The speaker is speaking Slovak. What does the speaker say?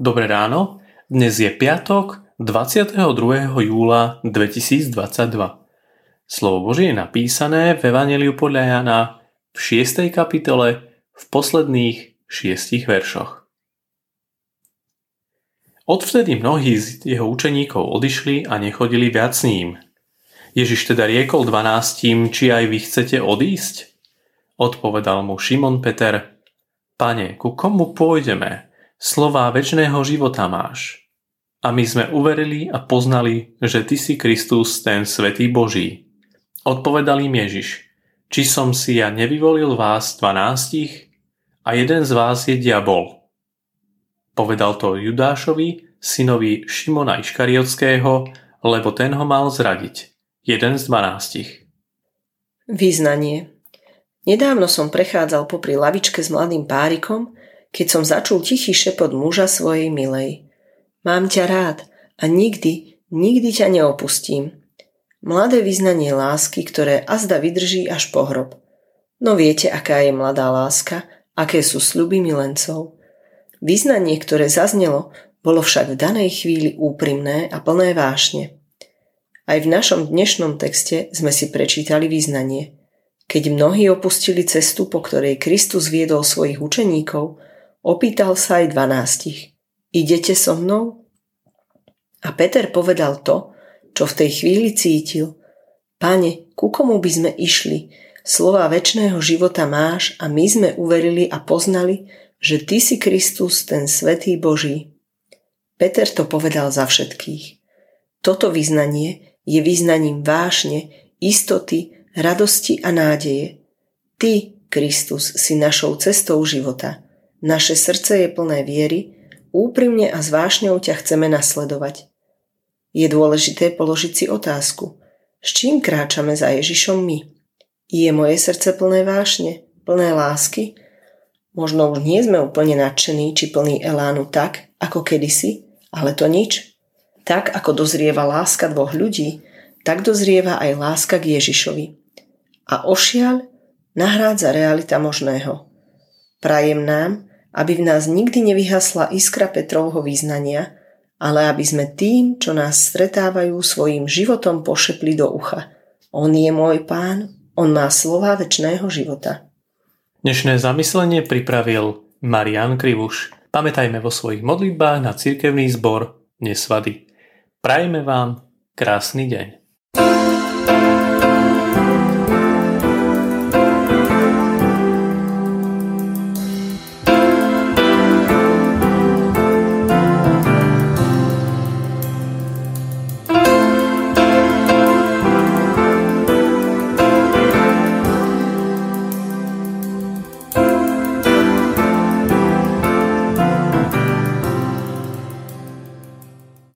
Dobré ráno, dnes je piatok 22. júla 2022. Slovo Božie je napísané v Evangeliu podľa Jana v 6. kapitole v posledných 6 veršoch. Odvtedy mnohí z jeho učeníkov odišli a nechodili viac s ním. Ježiš teda riekol dvanáctim, či aj vy chcete odísť? Odpovedal mu Šimon Peter, Pane, ku komu pôjdeme? Slová väčšného života máš. A my sme uverili a poznali, že Ty si Kristus, ten Svetý Boží. Odpovedal im Ježiš, či som si ja nevyvolil vás dvanástich a jeden z vás je diabol. Povedal to Judášovi, synovi Šimona Iškariotského, lebo ten ho mal zradiť. Jeden z dvanástich. Význanie Nedávno som prechádzal popri lavičke s mladým párikom, keď som začul tichý šepot muža svojej milej. Mám ťa rád a nikdy, nikdy ťa neopustím. Mladé vyznanie lásky, ktoré azda vydrží až po hrob. No viete, aká je mladá láska, aké sú sľuby milencov. Vyznanie, ktoré zaznelo, bolo však v danej chvíli úprimné a plné vášne. Aj v našom dnešnom texte sme si prečítali vyznanie. Keď mnohí opustili cestu, po ktorej Kristus viedol svojich učeníkov, Opýtal sa aj dvanástich. Idete so mnou? A Peter povedal to, čo v tej chvíli cítil. Pane, ku komu by sme išli? Slova väčšného života máš a my sme uverili a poznali, že Ty si Kristus, ten Svetý Boží. Peter to povedal za všetkých. Toto vyznanie je vyznaním vášne, istoty, radosti a nádeje. Ty, Kristus, si našou cestou života – naše srdce je plné viery, úprimne a s ťa chceme nasledovať. Je dôležité položiť si otázku, s čím kráčame za Ježišom my? Je moje srdce plné vášne, plné lásky? Možno už nie sme úplne nadšení či plní elánu tak, ako kedysi, ale to nič. Tak, ako dozrieva láska dvoch ľudí, tak dozrieva aj láska k Ježišovi. A ošiaľ nahrádza realita možného. Prajem nám, aby v nás nikdy nevyhasla iskra Petrovho význania, ale aby sme tým, čo nás stretávajú, svojim životom pošepli do ucha. On je môj pán, on má slova väčšného života. Dnešné zamyslenie pripravil Marian Krivuš. Pamätajme vo svojich modlitbách na cirkevný zbor Nesvady. Prajeme vám krásny deň.